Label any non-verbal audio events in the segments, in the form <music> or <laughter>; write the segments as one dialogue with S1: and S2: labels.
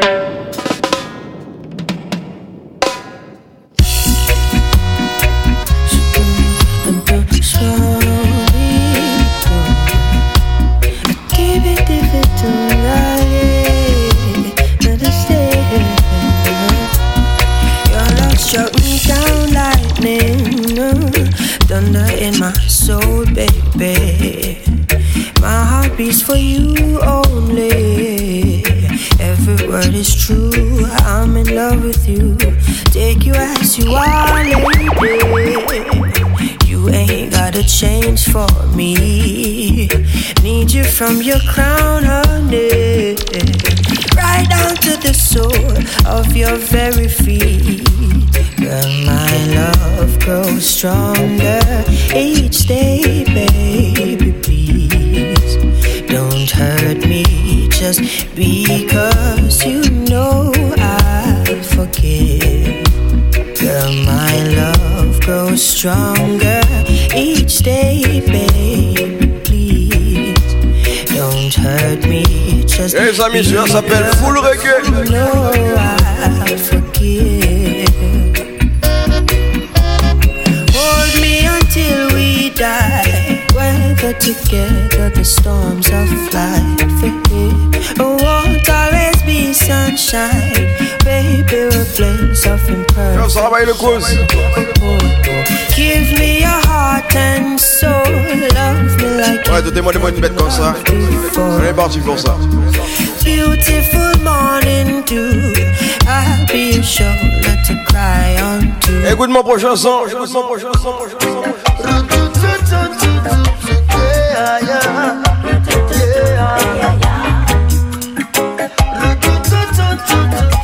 S1: from your crown,
S2: Et eh, les amis, ça s'appelle Full Reggae.
S1: Hold me until we die. Weather together the storms of life. It won't always be sunshine. Baby, we're flames of imperfect. Give me your heart and soul. Love me like
S2: Ouais, donnez-moi une bête comme ça. On est parti pour ça.
S1: Beautiful morning dew. I'll be your shoulder to cry on to.
S2: Écoute mon prochain son. Écoute mon prochain son.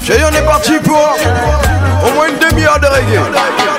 S2: J'ai on est parti pour au moins une demi-heure de reggae.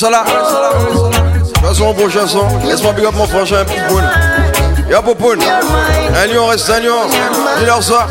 S2: Ça là. De mon prochain son. Laisse-moi big up mon prochain Poupoun. Y'a Poupoun. Un lion reste un lion. Dis-leur ça.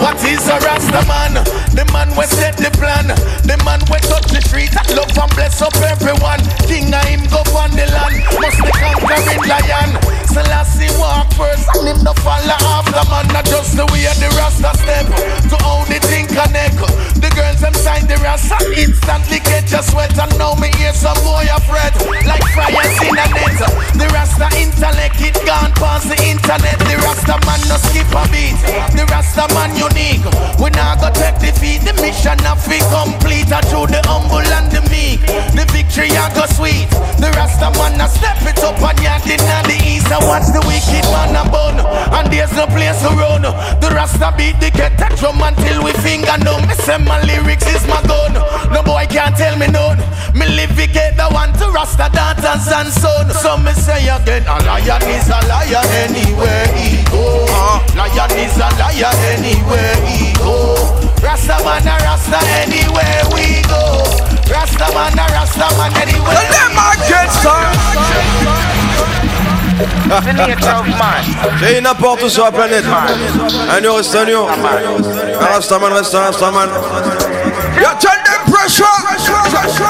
S3: What is a Rasta man? The man we set the plan. The man we touch the street. Love and bless up everyone. King of him go on the land. Must the conquering lion. Selassie walk first and him the follow after man. Not just the way the Rasta step. To how the thing connect. The girls them sign the Rasta instantly get your sweat. And now me hear some boy afraid. Like fires in a net. The Rasta intellect it gone past the internet. The Rasta man no skip a beat. The Rasta man unique. We not go take defeat. The mission of we complete. I through the humble and the meek. The victory I go sweet. The Rasta man a step it up and in the east. I watch the wicked man a bun. And there's no place to run. The Rasta beat the get a drum until we finger numb. Me say my lyrics is my gun. No boy can't tell me none. Me live get the one to Rasta dancers and son. So me say again, a lion is a lion anywhere he go. Uh, lion is a lion anywhere he go. Rasta man a Rasta anywhere we go. Rasta man, a Rasta man anyway.
S4: And them get J'ai n'importe sur la planète. Un reste un Un Rastaman reste un Rastaman. You tell them pressure.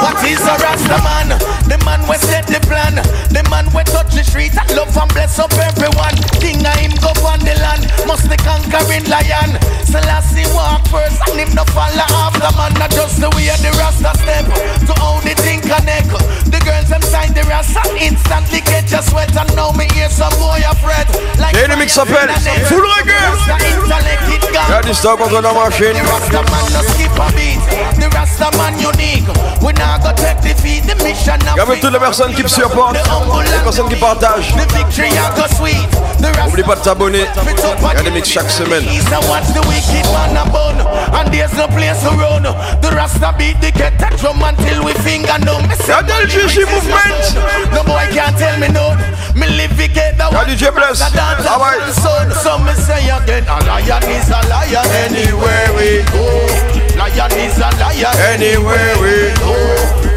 S3: What is a Rasta man? The man we set the plan. The man we touch the street and love and bless up everyone. King of him go on the land. Must the conquering lion. Selassie walk first and him no follow after man. Not just the way the Rasta step. To how the thing connect. The girls them sign the Rasta instantly get your sweat and now me hear some boy afraid. Like
S4: Et le mix s'appelle Full Reggae. Y'a du stock contre la machine.
S3: Rasta man no skip a beat. The Rasta man unique. We not go take defeat. The mission of
S4: Avec toutes les personnes qui me supportent, les personnes qui partagent.
S3: The victory a go sweet. The Rasta
S4: N'oublie pas de t'abonner. Il y a des mix chaque semaine.
S3: I watch the wicked man a bun And there's no place to run The Rasta beat the get drum until we finger numb Me say
S4: Y'a del movement.
S3: No boy can't tell me no Me live to get the
S4: Y'a DJ Bless. Ah ouais.
S3: son So me say again A lion is a lion anywhere we go Lion is a lion
S4: Anywhere we
S3: go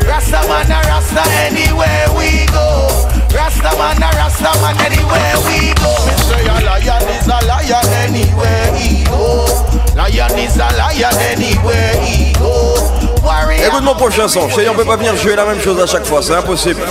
S3: Rasta man a Rasta anywhere we go Rasta man a Rasta man anywhere we go Me say a lion is a lion anywhere he go Lion is a lion anywhere he go
S4: Écoute mon prochain son. Je dit, on peut pas venir jouer la même chose à chaque fois. C'est impossible.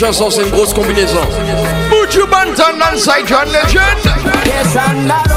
S4: Mon prochain son, c'est une grosse combinaison. John Legend.
S5: Yes,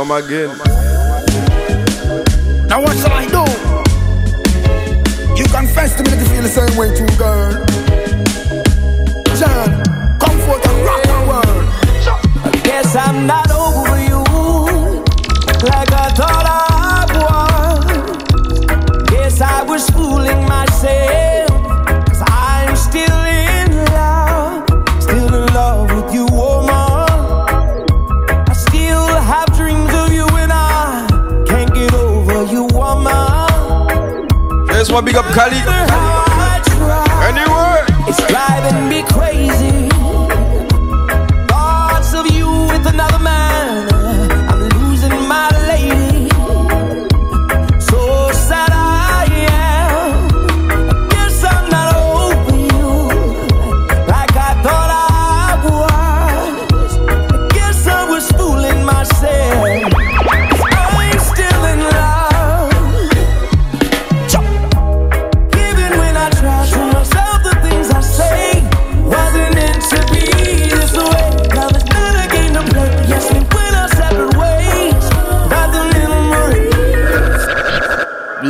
S5: Oh
S4: come again.
S6: Now what shall I do? You confess to me that you feel the same way too, girl. John, come forth and rock the world.
S5: Guess I'm not
S4: Laisse-moi big up Kali.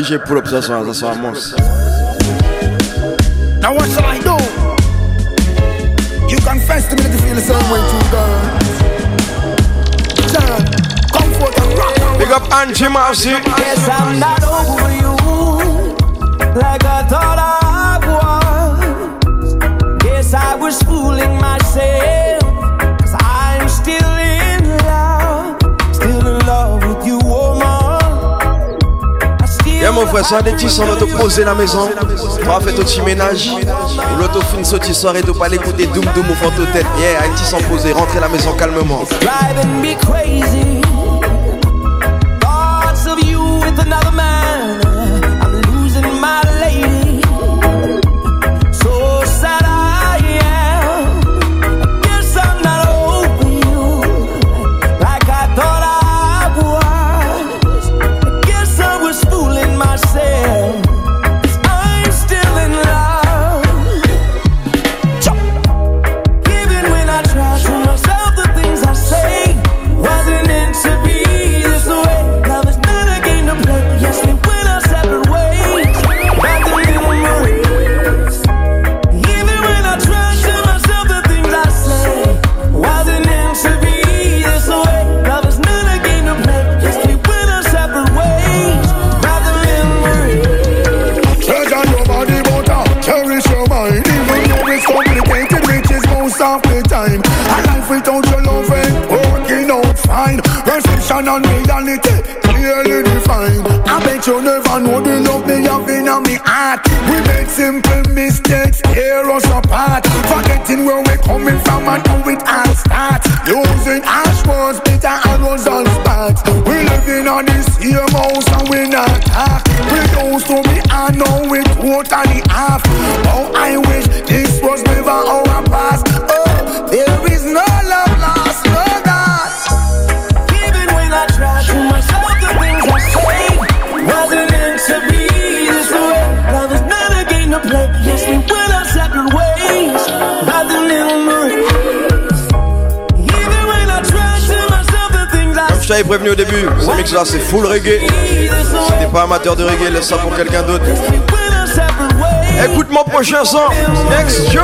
S5: DJ pull up to this
S4: one, that's what I must.
S6: Now what shall I do? You confess to me that you feel the same way too, girl. Come for the rock.
S4: Big up Angie Marcy.
S5: Yes, I'm not over you like I thought I was. Guess I was fooling myself.
S4: mon frère, soit des petits sont poser la maison. Moi, fait tout petit ménage. L'auto fin soirée, de pas l'écouter. Doum doum, au de tête. Yeah, un petit sans poser, rentrer à la maison calmement.
S5: Crazy.
S4: l'avais prévenu au début, ce mix là c'est full reggae. Si t'es pas amateur de reggae, laisse ça pour quelqu'un d'autre. Écoute mon prochain son, Next June.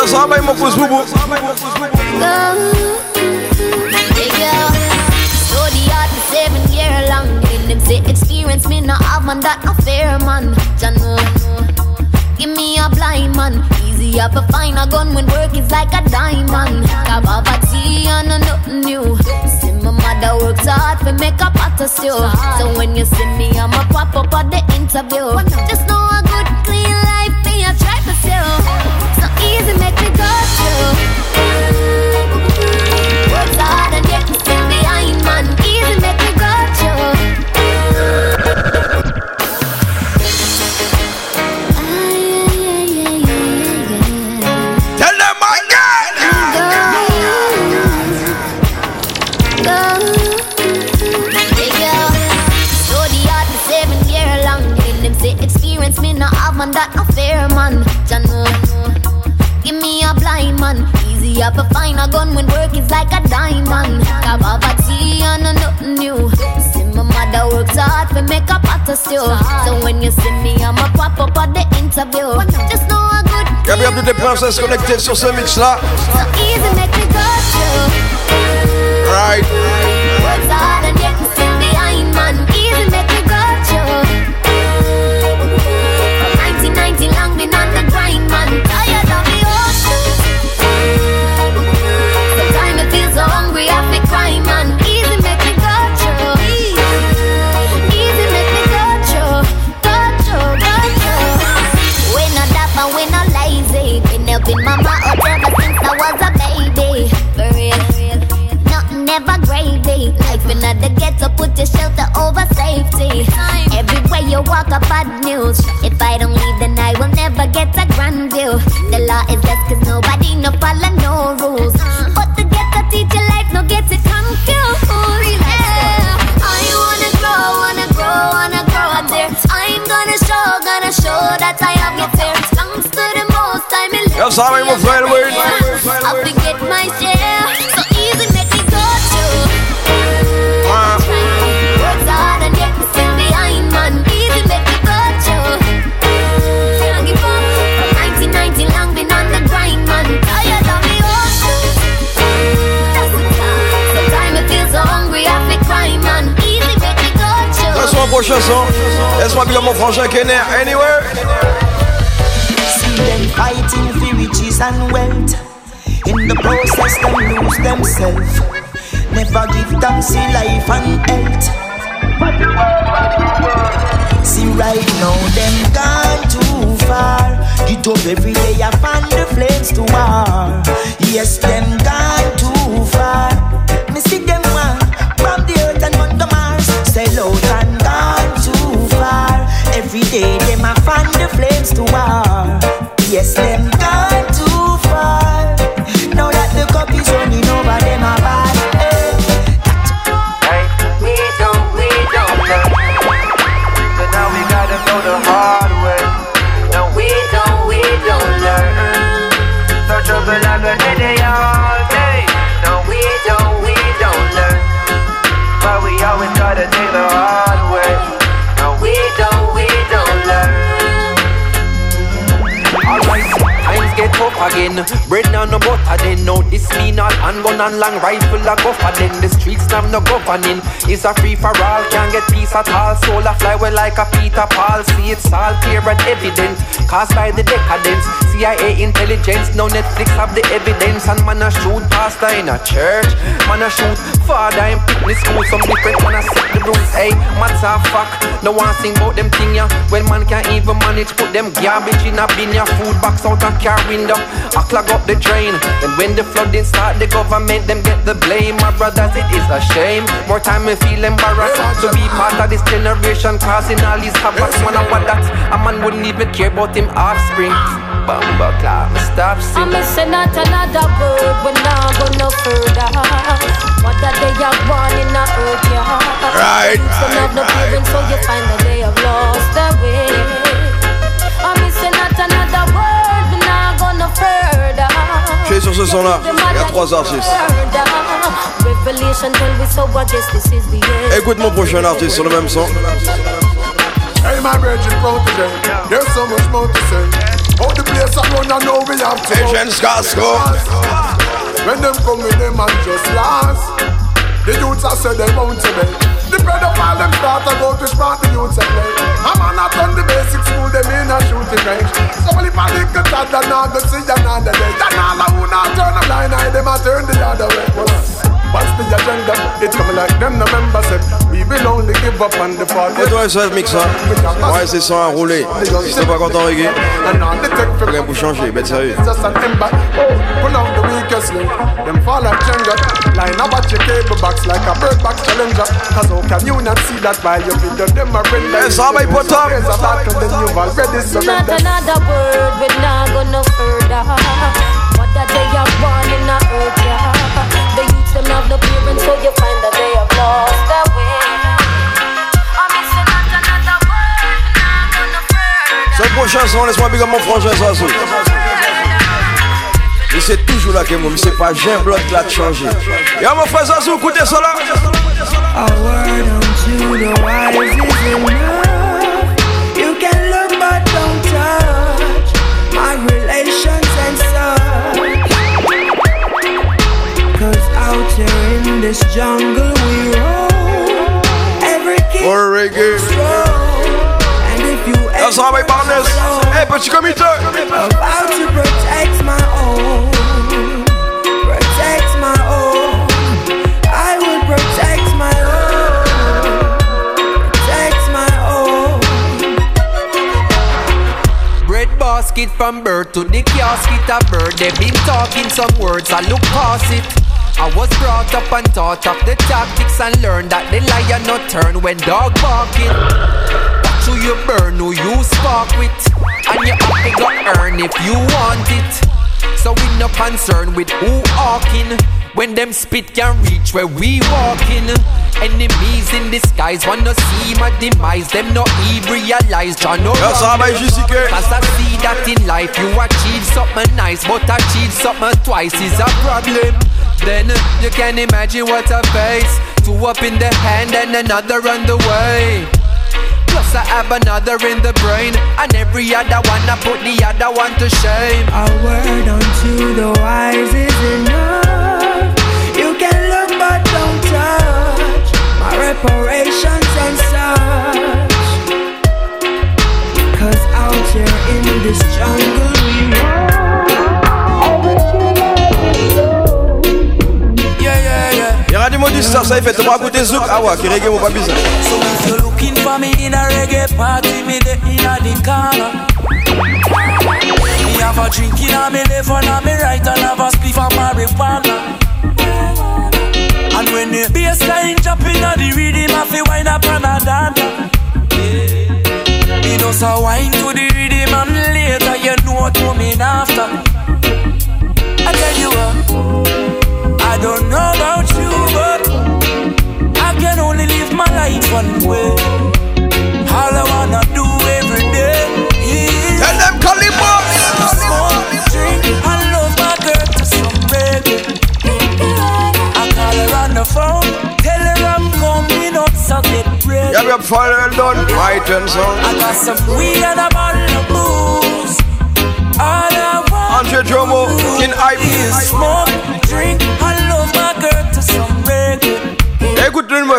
S4: Ah, ça va, mon pouce boubou.
S7: Experience me not have man that man. me a blind man. Easier to find a gun when work is like a diamond. Cab of a tea and nothing new. See my mother works hard for make a pot of stew. So when you see me, I'ma pop up at the interview. Just know a good clean life, me a try for you. So easy make me go through.
S4: sans cesse connecté sur ce mix là.
S7: never gravy. Life in the ghetto, put your shelter over safety. Everywhere you walk up bad news. If I don't leave, then I will never get a grand view. The law is less cause nobody no follow no rules. Uh-huh. But the ghetto teach your life, no get it confused. Yeah. I wanna grow, wanna grow, wanna grow up there. I'm gonna show, gonna show that I have it there. Thanks to the most, I'm in love. Yes, I'm in
S4: prochain son. Laisse-moi bien mon frangin Kenner, anywhere.
S8: See them fighting for riches and wealth. In the process, them lose themselves. Never give them see life and health. See right now, them gone too far. Get up every day, I find the flames to war. Yes, them gone too far. Every day, them I find the flames to war. Yes, them gone too far. Now that the cup is running
S9: again. Bread now no butter then. No, this mean all handgun and long rifle a go for then. The streets now no governing. It's a free for all, can't get peace at all. Soul a fly well like a Peter Paul. See it's all clear and evident. Caused by the decadence. CIA intelligence, no Netflix have the evidence. And man a shoot pastor in a church. Man a shoot father in fitness school. Some different man a set the rules. Hey, matter of fact, no one sing about them thing ya. When man can't even manage, put them garbage in a bin ya. Food box out a car window. I clog up the drain. Then when the flooding start, the government them get the blame. My brothers, it is a shame. More time we feel embarrassed to be part of this generation, causing all these havoc. Man, I want that a man wouldn't even care about him offspring. Bumba clap, me stop
S10: I'm
S9: singing.
S10: missing out another word, we're not go no further. What that they have born in the earth, yeah.
S4: Right,
S10: Some have no parents, so you find that they have lost their way.
S4: Je suis sur ce son-là. Il y a trois artistes. Écoute mon prochain artiste sur le même son.
S6: Hey, my virgin protege, there's so much more to say. How the place I run, I know we have to.
S4: Agent Scasco.
S6: When them come with them and just last, the youths are said they want to be. The pedophile them start to go to smart the youths and play. A man not done the basic school, them in a shooting range. So if a little tad, they not go see another day. Then all who not turn a blind eye, them a turn the other way. What's the agenda? It's coming like them, the members said. We will only give up on the part.
S4: Et toi, SOF mix ça. Ouais, c'est ça à rouler. Si t'es pas content, reggae.
S6: All the
S4: Faut rien pour changer, bête sérieux.
S6: Just an ember. Pull out the weakest link. Them fall like Jenga. Line up at your cable box like a bird box challenger. Cause how can you not see that while you video them a render?
S4: Yes, all my bottom.
S6: There's a battle then you've already
S10: Not another word, we're not go no further. What that they have born in the earth, yeah. The youths them have no parents, so you find that they have lost their way. I'm missing out another word, not go further.
S4: Sur le prochain son, laisse-moi big up mon frangin Zazu. Il c'est toujours là que moi, mais c'est pas j'ai un bloc là de changer. Y'a mon frère Zazu, écoutez ça.
S1: A word unto the wise is enough. You can look but don't touch my relations and such. Cause out here in this jungle we roam. Every kid
S4: reggae.
S1: And if you
S4: Y'a ça, my partners. Hey, petit comité.
S1: about to protect my own, protect my own. I will protect my own, protect my own.
S9: Bread basket from birth to the casket of bird. They been talking some words, I look past it. I was brought up and taught of the tactics and learned that the lion not turn when dog barking. Who you burn, who you spark with, and you have to go earn if you want it. So we no concern with who hawking when them spit can reach where we walking. Enemies in disguise wanna see my demise. Them no even realize John no
S4: Y'a ça, my JCK.
S9: Cause I see that in life you achieve something nice, but achieve something twice is a problem. Then you can imagine what I face. Two up in the hand and another on the way. Plus I have another in the brain. And every other one I put the other one to shame.
S1: A word unto the wise is enough. You can look but don't touch. My reparations and such.
S4: Cause out here in this jungle y fait, tu vas écouter Zouk. Ah ouais, qui reggae, mon pas bizarre.
S5: So if you're looking for me in a reggae party, me the in a the corner. Me have a drink in a me left and a me right and have a spliff of marijuana. And when the bassline drop in a the rhythm, I feel wind up and a dance. Me just a wine to the rhythm and later you know what coming after. I tell you what, I don't know about you, but I can only live my life one way. All I wanna do every day is
S4: Tell them Kalimbo.
S5: smoke, drink, and love my girl to some reggae. I call her on the phone, tell her I'm coming up, so get ready.
S4: Yeah, we have final done. My turn, son.
S5: I got some weed and a bottle of booze. All I want
S4: Andre Jomo, in hype.
S5: smoke, drink, and love my girl to some reggae.
S4: Écoute le mot.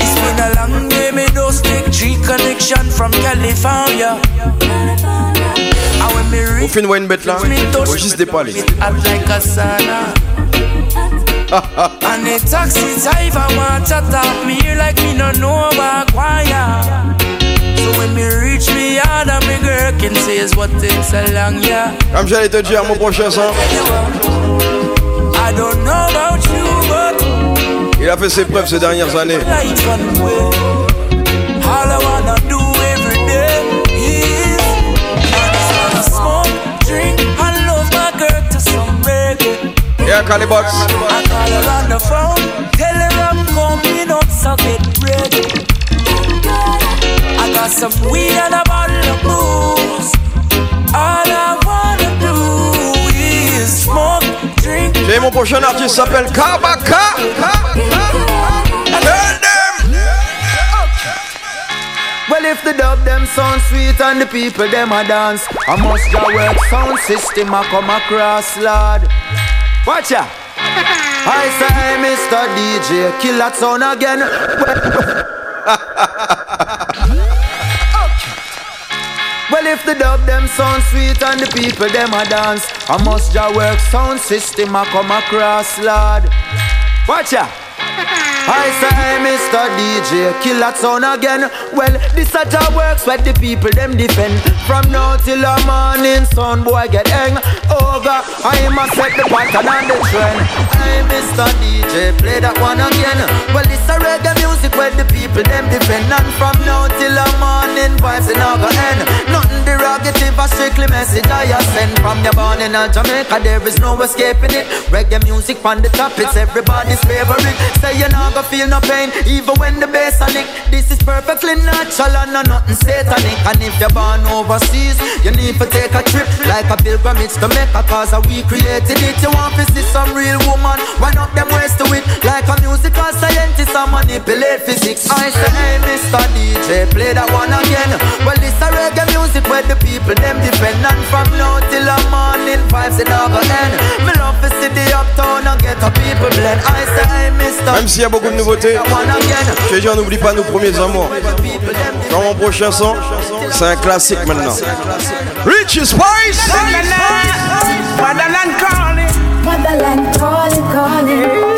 S5: It's been a long day, me those take G connection from California. And when me
S4: Au
S5: reach
S4: fin, une bête là. Au juste des palais.
S5: hot like a sauna. and the taxi driver want to talk me like me no know about choir. So when me reach me yard and me girl can say is what takes a long yeah.
S4: Comme j'allais te dire, mon prochain son.
S5: I don't know about you, but
S4: Il a fait ses preuves ces dernières années.
S5: life one way. All I wanna do every day is I just wanna smoke, drink, and love my girl to some reggae.
S4: Yeah, Calibox.
S5: I call her on the phone, tell her I'm coming up, so get ready. I got some weed and a bottle of booze. All I wanna do is smoke, drink.
S4: Et mon prochain artiste s'appelle Kabaka.
S8: Well, if the dub them sound sweet and the people them a dance, I must ja work sound system a come across, lad. Watch ya. I say, Mr. DJ, kill that sound again. <laughs> <laughs> Well, if the dub them sound sweet and the people them a dance, I must ja work sound system a come across, Lord. Watch ya. <laughs> I say, Mr. DJ, kill that sound again. Well, this a job works where the people them defend. From now till the morning, sun, boy get hang over. I must set the pattern and the trend. Hey, Mr. DJ, play that one again. Well, it's a reggae music where the people them defend. And from now till the morning, vibes in go end. Nothing derogative, a strictly message I send. From your born in Jamaica, there is no escaping it. Reggae music on the top, it's everybody's favorite. Say you're not go feel no pain, even when the bass a lick. This is perfectly natural and no nothing satanic. And if you're born overseas, you need to take a trip like a pilgrimage to make Mecca, cause we created it. You want to see some real woman, why not them ways to it? Like a musical scientist, I manipulate physics. I say, hey, Mr. DJ, play that one again. Well, this a reggae music where the people them depend on from now till the morning vibes it go end. Me love to see the uptown
S4: Même s'il y a beaucoup de nouveautés, je te dis, on n'oublie pas nos premiers amours. Dans mon prochain son, c'est un classique maintenant. Richie Spice!
S5: Motherland calling,
S10: Motherland calling, calling.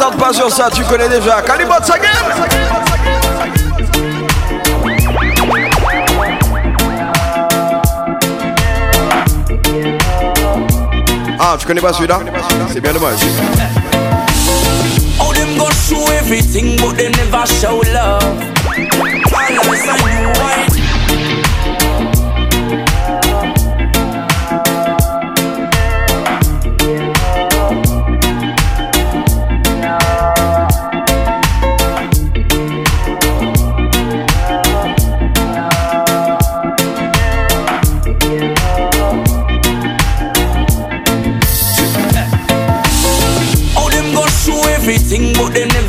S4: M'attarde pas sur ça, tu connais déjà. Calibots again! Ah, tu connais pas celui-là? C'est bien dommage.
S5: Oh, them go show everything, but they never show love.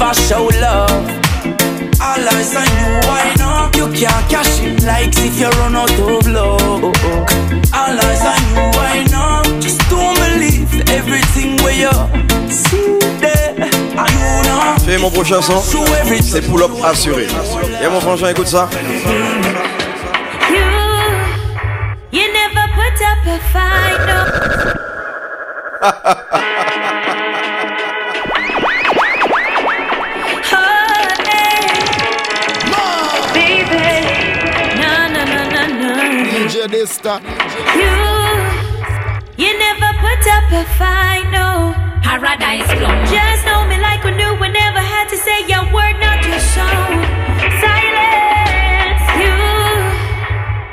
S5: Never show love. All eyes on you, why not? You can't cash it likes if you run out of love. All eyes on you, why not? Just don't believe everything where you see there.
S4: mon prochain son, c'est pull up assuré. Et mon frangin, écoute ça.
S11: You, never put up a fight, <laughs> You, you never put up a fight, no. Paradise Club. Just know me like we knew we never had to say your word, not your song. Silence, you.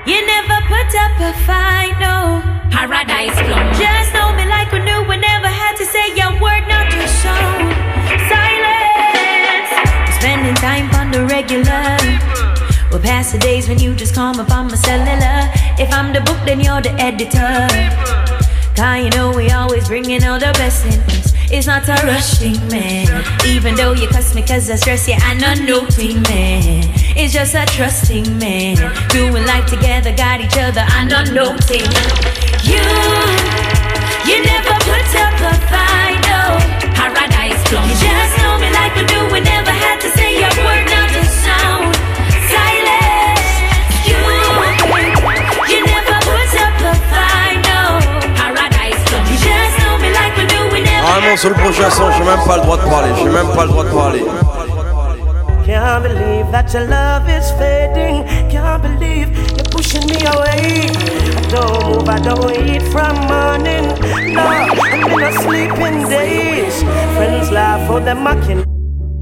S11: You never put up a fight, no. Paradise Club. Just know me like we knew we never had to say your word, not your song. Silence. Spending time on the regular. We'll pass the days when you just call me on my cellular. If I'm the book, then you're the editor. Cause you know we always bringing all the best in us. It's not a rushing man. Even though you cuss me cause I stress you, I know nothing man. It's just a trusting man. Doing life together, got each other, I know nothing. You, you never put up a fight, no. Paradise Club. You just know me like we do, we never had to say a word, not
S4: sur le prochain son, j'ai même pas le droit de parler. J'ai même pas le droit de parler.
S12: Can't believe that your love is fading. Can't believe you're pushing me away. I don't move, I don't eat from morning. No, I'm in a sleeping days. Friends laugh, oh, them mocking.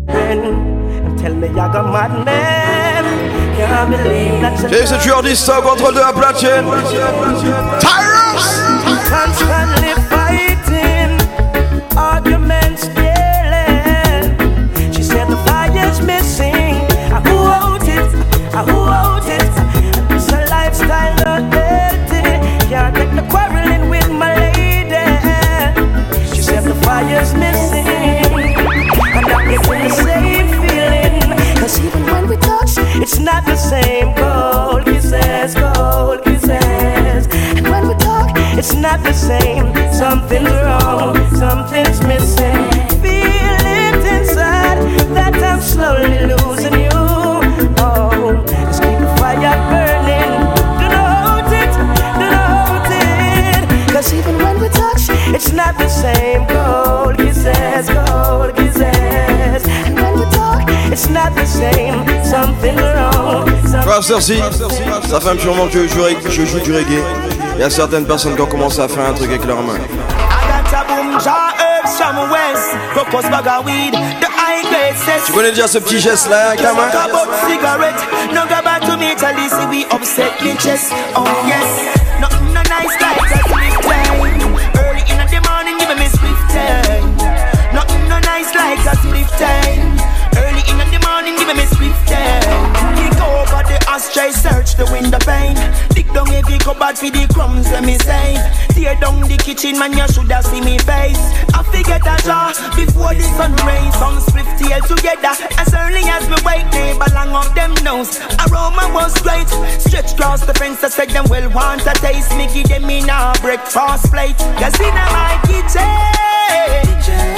S12: And tell me I got mad man. Can't believe that your
S4: J'ai ce tueur distant contrôle de la platine. Tyrus!
S12: Constantly
S4: Ça fait un petit moment que je joue, je joue du reggae. Il y a certaines personnes qui ont commencé à faire un truc avec leurs mains. Tu connais déjà ce petit geste là.
S2: No search the window pane. Dig down every cupboard for the crumbs, let me save. Tear down the kitchen, man, you shoulda see me face. I forget a jar before the sun rays. Some swift tail together. As early as me wake, neighbor long up them nose. Aroma was great. Stretch across the fence, I said them well want a taste. Me give them in a breakfast plate. Cause in my kitchen,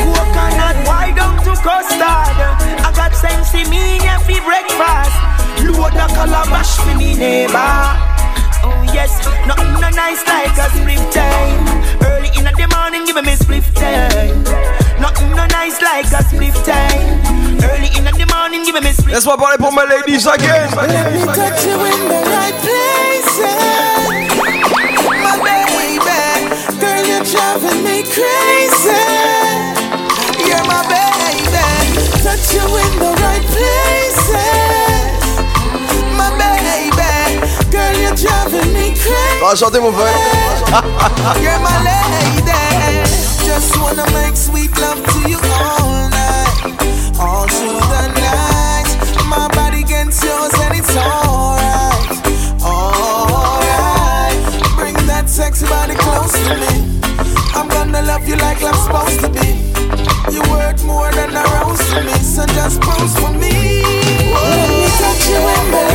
S2: coconut why down to custard. I got sense in me for breakfast. Load the calabash for me neighbor. Oh yes, nothing no nice like a split time. Early in the morning, give me split time. Nothing no nice like a split time. Early in the morning, give me split.
S4: Laisse-moi parler pour mes ladies again.
S2: Let me touch you in the right places, my baby. Girl, you're driving me crazy. You're my baby. Touch you in the right places, Crazy.
S4: Va chanter mon frère.
S2: You're my lady. Just wanna make sweet love to you all night, all through the night. My body against yours and it's alright, alright. Bring that sexy body close to me. I'm gonna love you like I'm supposed to be. You worth more than a rose to me, so just pose for me. Let me touch you in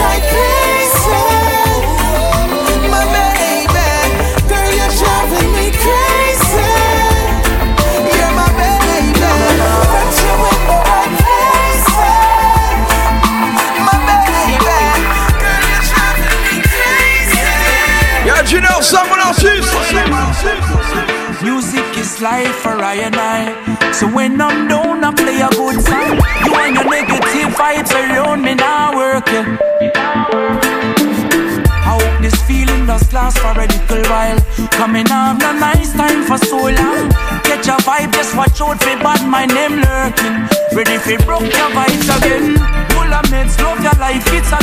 S5: and I. So when I'm down, I play a good song. You and your negative vibes around me now working. I hope this feeling does last for a little while. Coming up, no nice time for so long. Catch a vibe, just watch out for bad, my name lurking. Ready for broke your vibes again. Full of meds, love your life, it's a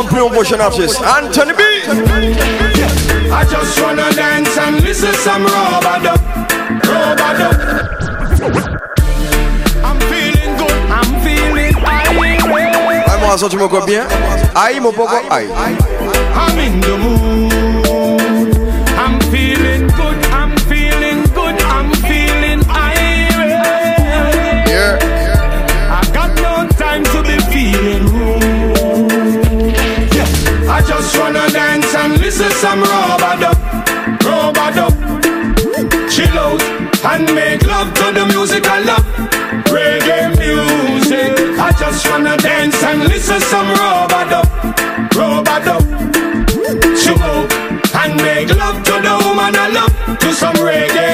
S4: Et on présente plus mon prochain artiste, Anthony B.
S13: I just wanna dance and listen some rubber rubber I'm feeling good, I'm feeling irate.
S4: Aïe, mon tu me quoi bien Aïe, mon poco, aïe.
S13: I'm in the mood. Listen some rubber dub, rubber dub. Chill out and make love to the music I love. Reggae music. I just wanna dance and listen some rubber dub, rubber dub. Chill out and make love to the woman I love. To some reggae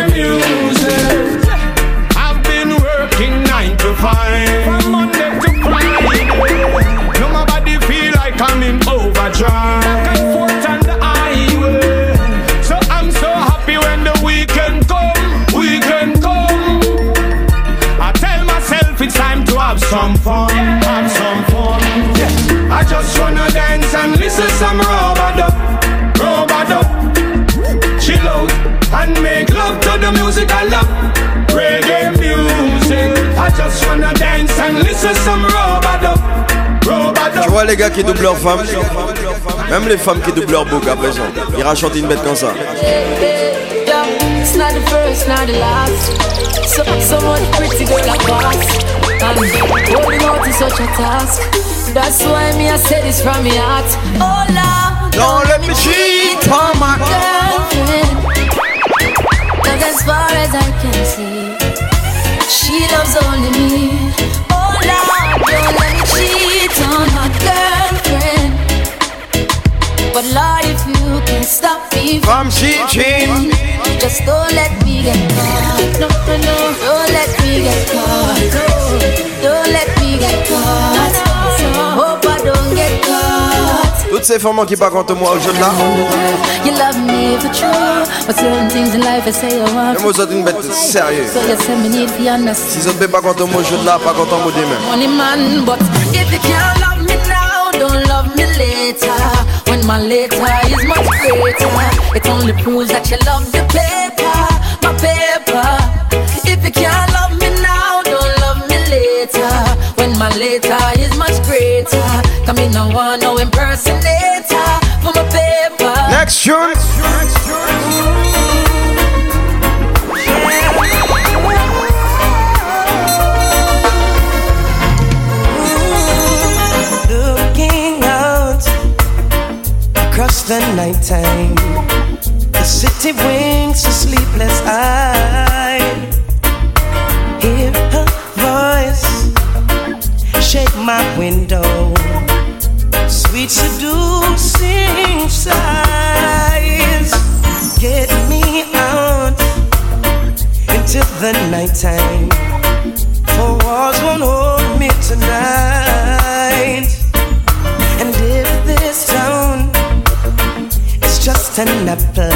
S13: some rubber dub, rubber dub. Chill out and make love to the music I love. Reggae music. I just wanna dance and listen some rubber dub, rubber
S4: Tu
S13: dub.
S4: vois les gars qui doublent leurs femmes? Même les femmes qui doublent leur bouc à présent Ils rachantent une bête comme ça
S10: Yeah, it's not the first, not the last. So, so much pretty girl I pass. And holding out is such a task. That's why me I say this from my heart. Oh Lord,
S4: Don't let me cheat on my
S10: girlfriend. Cause as far as I can see, she loves only me. Oh Lord, don't let me cheat on my girlfriend. But Lord, if you can stop me
S4: From cheating
S10: just don't let me get caught. No, no, no. Don't let me get caught. No, don't let me get caught. Caught.
S4: Toutes ces femmes qui pas contre moi au jeu de là
S10: You love me for true, but certain things in life I say I want.
S4: Et moi ça une bête sérieux
S10: So you say me need to understand.
S4: Si ça te fait pas contre moi au jeu de là Pas contre moi demain
S10: Money man, but if you can't love me now, don't love me later. When my later is much greater, it only proves that you love the paper, my paper. If you can't love me now, don't love me later. When my later is much greater, come in no one
S4: tune
S12: Looking out across the nighttime, the city winks a sleepless eye. Hear her voice shake my window, sweet seducing get me out into the nighttime. For walls won't hold me tonight. And if this town is just an apple,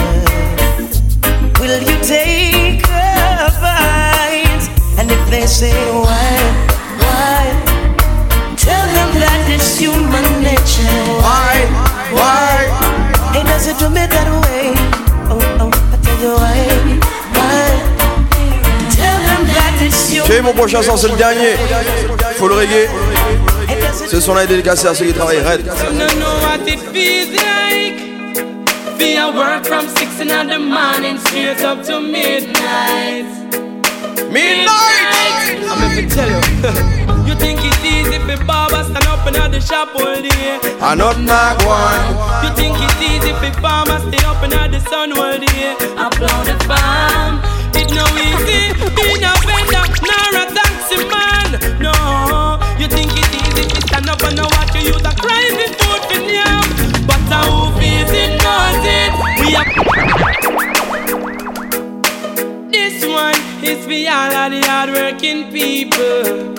S12: will you take a bite? And if they say why, why? Tell them that it's human nature.
S4: Why, why?
S12: It doesn't do me that way.
S4: Ok, mon prochain son, c'est le dernier. Faut le reggae. Ce son-là est dédicacé à ceux qui travaillent red.
S14: Some don't know what it feels like. Be a work from six in the morning straight up to midnight. Midnight. I'm to tell you. <laughs> you think it's easy for barber stand up in the shop all day?
S4: I not not one.
S14: You think it's easy for farmer stay up in the sun all day? Upload the farm. It no easy being a vendor, nor a taxi man. No, you think it's easy to stand up and watch you use a for food for yam. But uh, who feels it knows it. We are. This one is for all of the hardworking people.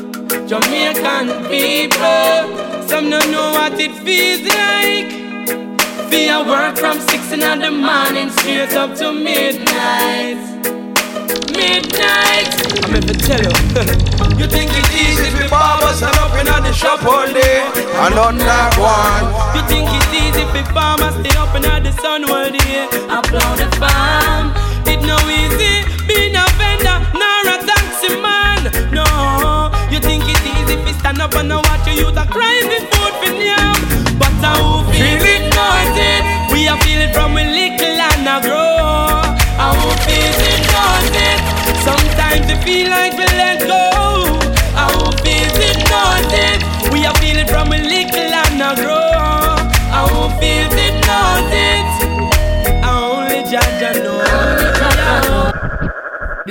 S14: Jamaican people, some don't know what it feels like. Be a work from six in the morning straight up to midnight. Midnight. I'm here to tell you. <laughs> you think it's easy for barbers stand up in the shop all day?
S4: I not not one.
S14: You think it's easy for farmers stay up in the sun all day? Upload the farm. It no easy being a vendor, nor a taxi man. No, you think it's easy for stand up and watch you use a for food for yam. But uh, who feel it it. We are feel it from we little and a grow. And who feels it it. Sometimes we feel like we let go. And who feels it it. We are feel it from we little and a grow.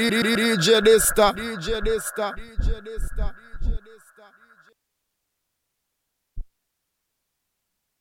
S13: DJ Dysta, DJ Dysta, DJ Dysta.